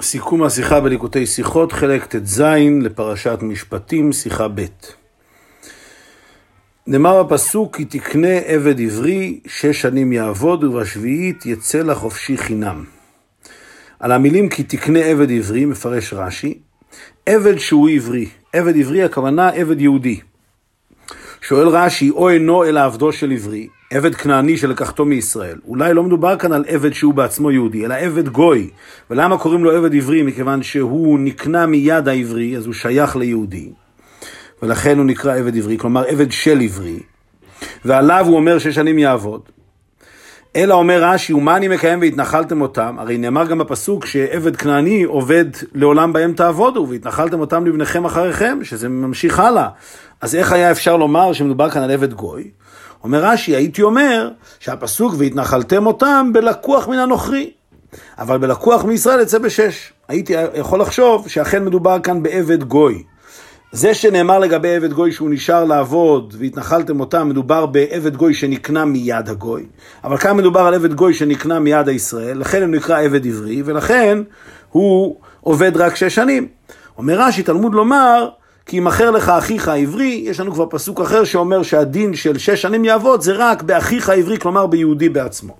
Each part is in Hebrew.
סיכום השיחה בליקוטי שיחות, חלק ט"ז לפרשת משפטים, שיחה ב'. נאמר בפסוק, כי תקנה עבד עברי, שש שנים יעבוד, ובשביעית יצא לחופשי חינם. על המילים כי תקנה עבד עברי, מפרש רש"י, עבד שהוא עברי. עבד עברי הכוונה עבד יהודי. שואל רש"י, או אינו אלא עבדו של עברי, עבד כנעני שלקחתו מישראל. אולי לא מדובר כאן על עבד שהוא בעצמו יהודי, אלא עבד גוי. ולמה קוראים לו עבד עברי? מכיוון שהוא נקנה מיד העברי, אז הוא שייך ליהודי. ולכן הוא נקרא עבד עברי, כלומר עבד של עברי. ועליו הוא אומר שש שנים יעבוד. אלא אומר רש"י, ומה אני מקיים והתנחלתם אותם? הרי נאמר גם בפסוק שעבד כנעני עובד לעולם בהם תעבודו, והתנחלתם אותם לבניכם אחריכם, שזה ממשיך הלאה. אז איך היה אפשר לומר שמדובר כאן על עבד גוי? אומר רש"י, הייתי אומר שהפסוק והתנחלתם אותם בלקוח מן הנוכרי. אבל בלקוח מישראל יצא בשש. הייתי יכול לחשוב שאכן מדובר כאן בעבד גוי. זה שנאמר לגבי עבד גוי שהוא נשאר לעבוד והתנחלתם אותם, מדובר בעבד גוי שנקנה מיד הגוי, אבל כאן מדובר על עבד גוי שנקנה מיד הישראל, לכן הוא נקרא עבד עברי, ולכן הוא עובד רק שש שנים. אומר רש"י, תלמוד לומר, כי ימכר לך אחיך העברי, יש לנו כבר פסוק אחר שאומר שהדין של שש שנים יעבוד זה רק באחיך העברי, כלומר ביהודי בעצמו.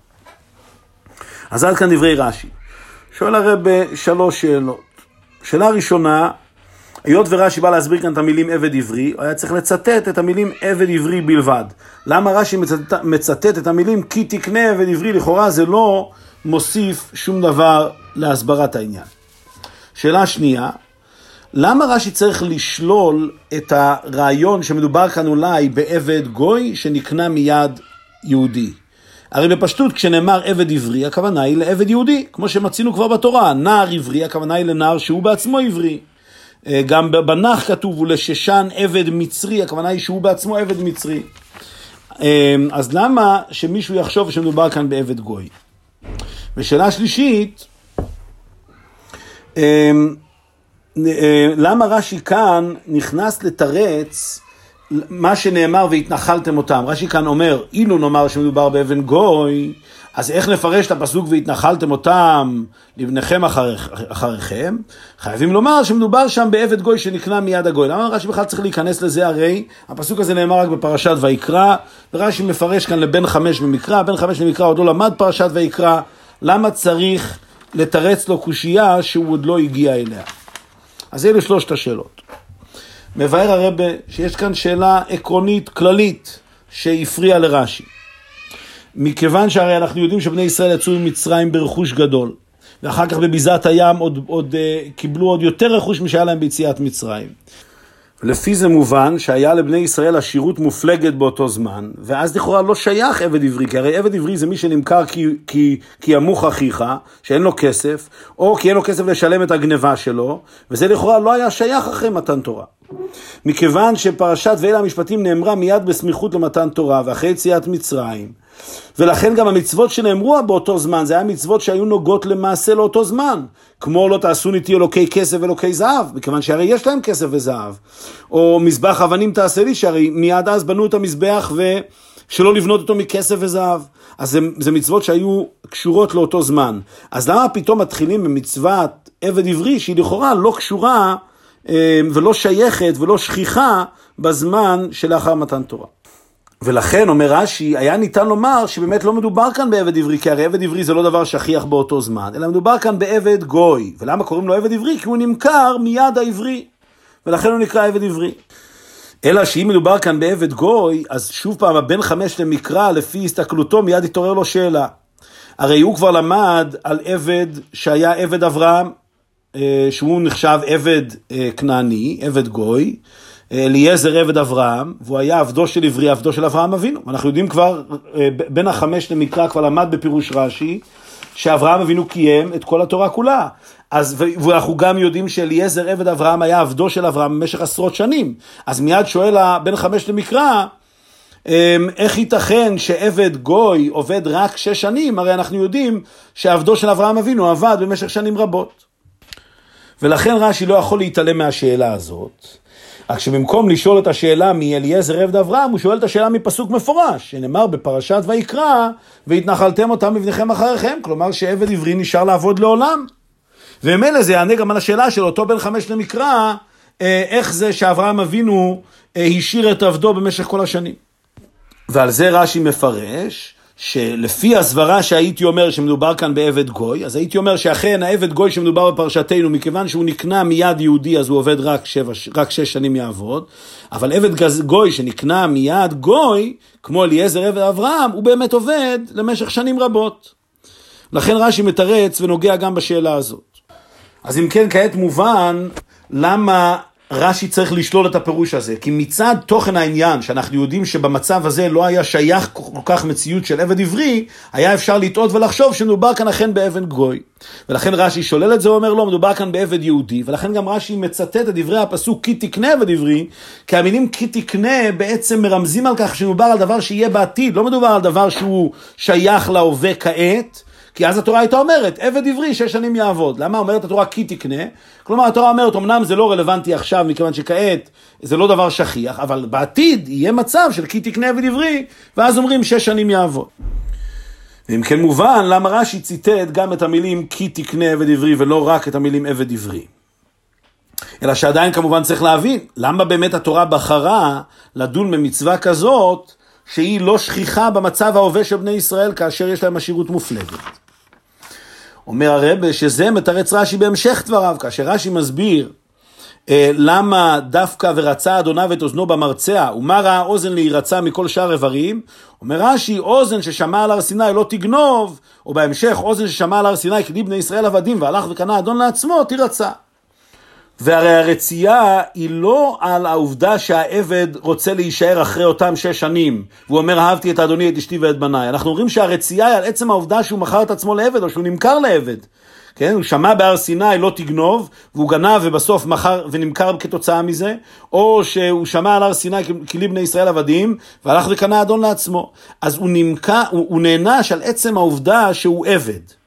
אז עד כאן דברי רש"י. שואל הרב שלוש שאלות. שאלה ראשונה, היות ורש"י בא להסביר כאן את המילים עבד עברי, הוא היה צריך לצטט את המילים עבד עברי בלבד. למה רש"י מצטט, מצטט את המילים כי תקנה עבד עברי? לכאורה זה לא מוסיף שום דבר להסברת העניין. שאלה שנייה, למה רש"י צריך לשלול את הרעיון שמדובר כאן אולי בעבד גוי שנקנה מיד יהודי? הרי בפשטות כשנאמר עבד עברי, הכוונה היא לעבד יהודי, כמו שמצינו כבר בתורה, נער עברי, הכוונה היא לנער שהוא בעצמו עברי. אה, גם בנח כתוב, ולששן עבד מצרי, הכוונה היא שהוא בעצמו עבד מצרי. אה, אז למה שמישהו יחשוב שמדובר כאן בעבד גוי? ושאלה שלישית, אה, למה רש"י כאן נכנס לתרץ מה שנאמר והתנחלתם אותם? רש"י כאן אומר, אילו נאמר שמדובר באבן גוי, אז איך נפרש את הפסוק והתנחלתם אותם לבניכם אחר, אחריכם? חייבים לומר שמדובר שם בעבד גוי שנקנה מיד הגוי. למה רש"י בכלל צריך להיכנס לזה? הרי הפסוק הזה נאמר רק בפרשת ויקרא, ורש"י מפרש כאן לבן חמש במקרא, בן חמש במקרא עוד לא למד פרשת ויקרא, למה צריך לתרץ לו קושייה שהוא עוד לא הגיע אליה? אז אלו שלושת השאלות. מבאר הרבה שיש כאן שאלה עקרונית כללית שהפריעה לרש"י. מכיוון שהרי אנחנו יודעים שבני ישראל יצאו ממצרים ברכוש גדול, ואחר כך בביזת הים עוד, עוד uh, קיבלו עוד יותר רכוש משהיה להם ביציאת מצרים. לפי זה מובן שהיה לבני ישראל עשירות מופלגת באותו זמן, ואז לכאורה לא שייך עבד עברי, כי הרי עבד עברי זה מי שנמכר כי, כי, כי ימוך אחיך, שאין לו כסף, או כי אין לו כסף לשלם את הגניבה שלו, וזה לכאורה לא היה שייך אחרי מתן תורה. מכיוון שפרשת ואלה המשפטים נאמרה מיד בסמיכות למתן תורה ואחרי יציאת מצרים, ולכן גם המצוות שנאמרו באותו זמן, זה היה מצוות שהיו נוגעות למעשה לאותו זמן. כמו לא תעשו איתי אלוקי כסף ואלוקי זהב, מכיוון שהרי יש להם כסף וזהב. או מזבח אבנים תעשה לי, שהרי מיד אז בנו את המזבח ושלא לבנות אותו מכסף וזהב. אז זה, זה מצוות שהיו קשורות לאותו זמן. אז למה פתאום מתחילים במצוות עבד עברי, שהיא לכאורה לא קשורה ולא שייכת ולא שכיחה בזמן שלאחר מתן תורה? ולכן, אומר רש"י, היה ניתן לומר שבאמת לא מדובר כאן בעבד עברי, כי הרי עבד עברי זה לא דבר שכיח באותו זמן, אלא מדובר כאן בעבד גוי. ולמה קוראים לו עבד עברי? כי הוא נמכר מיד העברי, ולכן הוא נקרא עבד עברי. אלא שאם מדובר כאן בעבד גוי, אז שוב פעם, הבן חמש למקרא, לפי הסתכלותו, מיד התעורר לו שאלה. הרי הוא כבר למד על עבד שהיה עבד אברהם, שהוא נחשב עבד אה, כנעני, עבד גוי, אליעזר עבד אברהם, והוא היה עבדו של עברי, עבדו של אברהם אבינו. אנחנו יודעים כבר, אה, בין החמש למקרא כבר למד בפירוש רש"י, שאברהם אבינו קיים את כל התורה כולה. אז, ואנחנו גם יודעים שאליעזר עבד אברהם היה עבדו של אברהם במשך עשרות שנים. אז מיד שואל הבן חמש למקרא, אמ, איך ייתכן שעבד גוי עובד רק שש שנים? הרי אנחנו יודעים שעבדו של אברהם אבינו עבד במשך שנים רבות. ולכן רש"י לא יכול להתעלם מהשאלה הזאת. רק שבמקום לשאול את השאלה מאליעזר עבד אברהם, הוא שואל את השאלה מפסוק מפורש, שנאמר בפרשת ויקרא, והתנחלתם אותם מבניכם אחריכם, כלומר שעבד עברי נשאר לעבוד לעולם. וממילא זה יענה גם על השאלה של אותו בן חמש למקרא, אה, איך זה שאברהם אבינו אה, השאיר את עבדו במשך כל השנים. ועל זה רש"י מפרש, שלפי הסברה שהייתי אומר שמדובר כאן בעבד גוי, אז הייתי אומר שאכן העבד גוי שמדובר בפרשתנו, מכיוון שהוא נקנה מיד יהודי אז הוא עובד רק, שבע, רק שש שנים יעבוד, אבל עבד גוי שנקנה מיד גוי, כמו אליעזר עבד אברהם, הוא באמת עובד למשך שנים רבות. לכן רש"י מתרץ ונוגע גם בשאלה הזאת. אז אם כן, כעת מובן למה רש"י צריך לשלול את הפירוש הזה, כי מצד תוכן העניין, שאנחנו יודעים שבמצב הזה לא היה שייך כל כך מציאות של עבד עברי, היה אפשר לטעות ולחשוב שמדובר כאן אכן באבן גוי. ולכן רש"י שולל את זה, ואומר לא, מדובר כאן בעבד יהודי, ולכן גם רש"י מצטט את דברי הפסוק כי תקנה עבד עברי, כי המילים כי תקנה בעצם מרמזים על כך שמדובר על דבר שיהיה בעתיד, לא מדובר על דבר שהוא שייך להווה כעת, כי אז התורה הייתה אומרת, עבד עברי שש שנים יעבוד. למה אומרת התורה כי תקנה? כלומר, התורה אומרת, אמנם זה לא רלוונטי עכשיו, מכיוון שכעת זה לא דבר שכיח, אבל בעתיד יהיה מצב של כי תקנה עבד עברי, ואז אומרים שש שנים יעבוד. ואם כן מובן, למה רש"י ציטט גם את המילים כי תקנה עבד עברי ולא רק את המילים עבד עברי. אלא שעדיין כמובן צריך להבין, למה באמת התורה בחרה לדון במצווה כזאת, שהיא לא שכיחה במצב ההווה של בני ישראל כאשר יש להם עשירות מופלגת. אומר הרבה שזה מתרץ רש"י בהמשך דבריו, כאשר רש"י מסביר אה, למה דווקא ורצה אדוניו את אוזנו במרצע, ומה ראה אוזן להירצע מכל שאר איברים? אומר רש"י, אוזן ששמע על הר סיני לא תגנוב, או בהמשך, אוזן ששמע על הר סיני כלי בני ישראל עבדים והלך וקנה אדון לעצמו, תירצע. והרי הרצייה היא לא על העובדה שהעבד רוצה להישאר אחרי אותם שש שנים, והוא אומר אהבתי את אדוני, את אשתי ואת בניי. אנחנו אומרים שהרצייה היא על עצם העובדה שהוא מכר את עצמו לעבד, או שהוא נמכר לעבד. כן, הוא שמע בהר סיני לא תגנוב, והוא גנב ובסוף מכר ונמכר כתוצאה מזה, או שהוא שמע על הר סיני כלי בני ישראל עבדים, והלך וקנה אדון לעצמו. אז הוא, נמכר, הוא, הוא נענש על עצם העובדה שהוא עבד.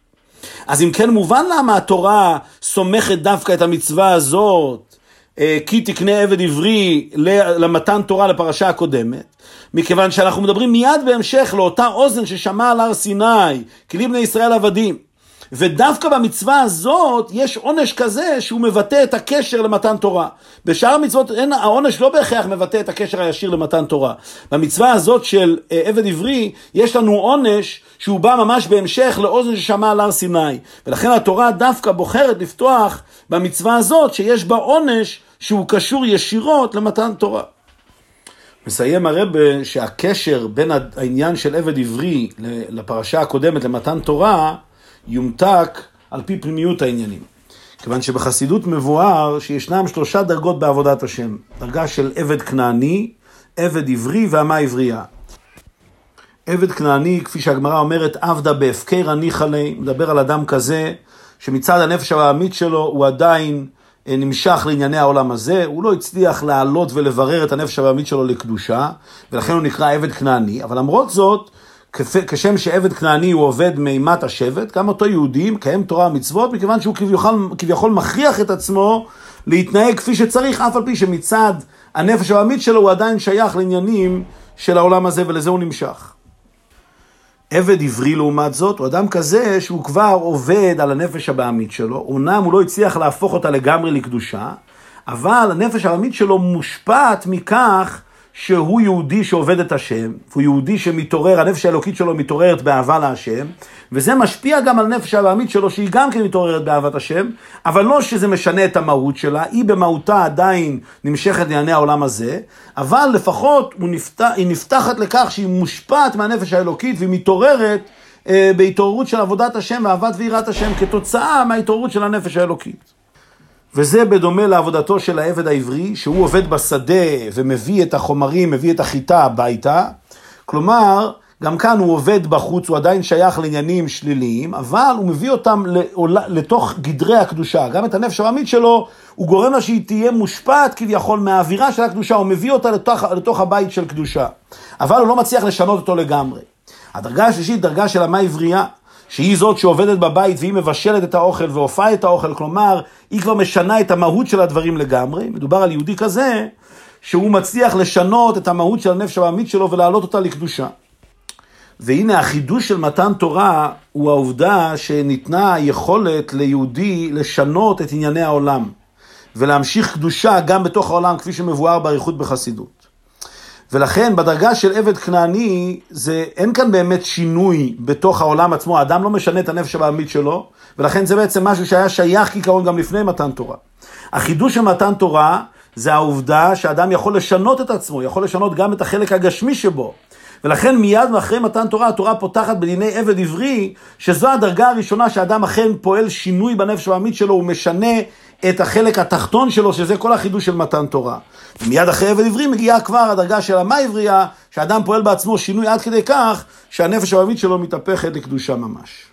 אז אם כן מובן למה התורה סומכת דווקא את המצווה הזאת, אה, כי תקנה עבד עברי למתן תורה לפרשה הקודמת, מכיוון שאנחנו מדברים מיד בהמשך לאותה אוזן ששמע על הר סיני, כלי בני ישראל עבדים. ודווקא במצווה הזאת יש עונש כזה שהוא מבטא את הקשר למתן תורה. בשאר המצוות אין, העונש לא בהכרח מבטא את הקשר הישיר למתן תורה. במצווה הזאת של אה, עבד עברי יש לנו עונש שהוא בא ממש בהמשך לאוזן ששמע על הר סיני. ולכן התורה דווקא בוחרת לפתוח במצווה הזאת שיש בה עונש שהוא קשור ישירות למתן תורה. מסיים הרבה שהקשר בין העניין של עבד עברי לפרשה הקודמת למתן תורה יומתק על פי פנימיות העניינים. כיוון שבחסידות מבואר שישנם שלושה דרגות בעבודת השם. דרגה של עבד כנעני, עבד עברי ואמה עברייה. עבד כנעני, כפי שהגמרא אומרת, עבדה בהפקר הניחא ליה, מדבר על אדם כזה, שמצד הנפש העמית שלו הוא עדיין אה, נמשך לענייני העולם הזה, הוא לא הצליח להעלות ולברר את הנפש העמית שלו לקדושה, ולכן הוא נקרא עבד כנעני, אבל למרות זאת, כשם שעבד כנעני הוא עובד מאימת השבט, גם אותו יהודי מקיים תורה ומצוות, מכיוון שהוא כביכול, כביכול מכריח את עצמו להתנהג כפי שצריך, אף על פי שמצד הנפש העמית שלו הוא עדיין שייך לעניינים של העולם הזה, ולזה הוא נמשך. עבד עברי לעומת זאת, הוא אדם כזה שהוא כבר עובד על הנפש הבעמית שלו, אמנם הוא לא הצליח להפוך אותה לגמרי לקדושה, אבל הנפש העמית שלו מושפעת מכך שהוא יהודי שעובד את השם, הוא יהודי שמתעורר, הנפש האלוקית שלו מתעוררת באהבה להשם, וזה משפיע גם על נפש העמית שלו, שהיא גם כן מתעוררת באהבת השם, אבל לא שזה משנה את המהות שלה, היא במהותה עדיין נמשכת לענייני העולם הזה, אבל לפחות נפתח, היא נפתחת לכך שהיא מושפעת מהנפש האלוקית והיא מתעוררת אה, בהתעוררות של עבודת השם ואהבת ויראת השם כתוצאה מההתעוררות של הנפש האלוקית. וזה בדומה לעבודתו של העבד העברי, שהוא עובד בשדה ומביא את החומרים, מביא את החיטה הביתה. כלומר, גם כאן הוא עובד בחוץ, הוא עדיין שייך לעניינים שליליים, אבל הוא מביא אותם לתוך גדרי הקדושה. גם את הנפש העמית שלו, הוא גורם לה שהיא תהיה מושפעת כביכול מהאווירה של הקדושה, הוא מביא אותה לתוך, לתוך הבית של קדושה. אבל הוא לא מצליח לשנות אותו לגמרי. הדרגה השלישית, דרגה של אמה עברייה. שהיא זאת שעובדת בבית והיא מבשלת את האוכל והופעה את האוכל, כלומר, היא כבר משנה את המהות של הדברים לגמרי. מדובר על יהודי כזה, שהוא מצליח לשנות את המהות של הנפש העמית שלו ולהעלות אותה לקדושה. והנה החידוש של מתן תורה הוא העובדה שניתנה יכולת ליהודי לשנות את ענייני העולם ולהמשיך קדושה גם בתוך העולם כפי שמבואר באריכות בחסידות. ולכן בדרגה של עבד כנעני, זה, אין כאן באמת שינוי בתוך העולם עצמו, האדם לא משנה את הנפש הבעמית שלו, ולכן זה בעצם משהו שהיה שייך כעיקרון גם לפני מתן תורה. החידוש של מתן תורה זה העובדה שאדם יכול לשנות את עצמו, יכול לשנות גם את החלק הגשמי שבו. ולכן מיד אחרי מתן תורה, התורה פותחת בדיני עבד עברי, שזו הדרגה הראשונה שאדם אכן פועל שינוי בנפש העמית שלו, הוא משנה את החלק התחתון שלו, שזה כל החידוש של מתן תורה. ומיד אחרי עבד עברי מגיעה כבר הדרגה של המה עברייה, שאדם פועל בעצמו שינוי עד כדי כך, שהנפש העמית שלו מתהפכת לקדושה ממש.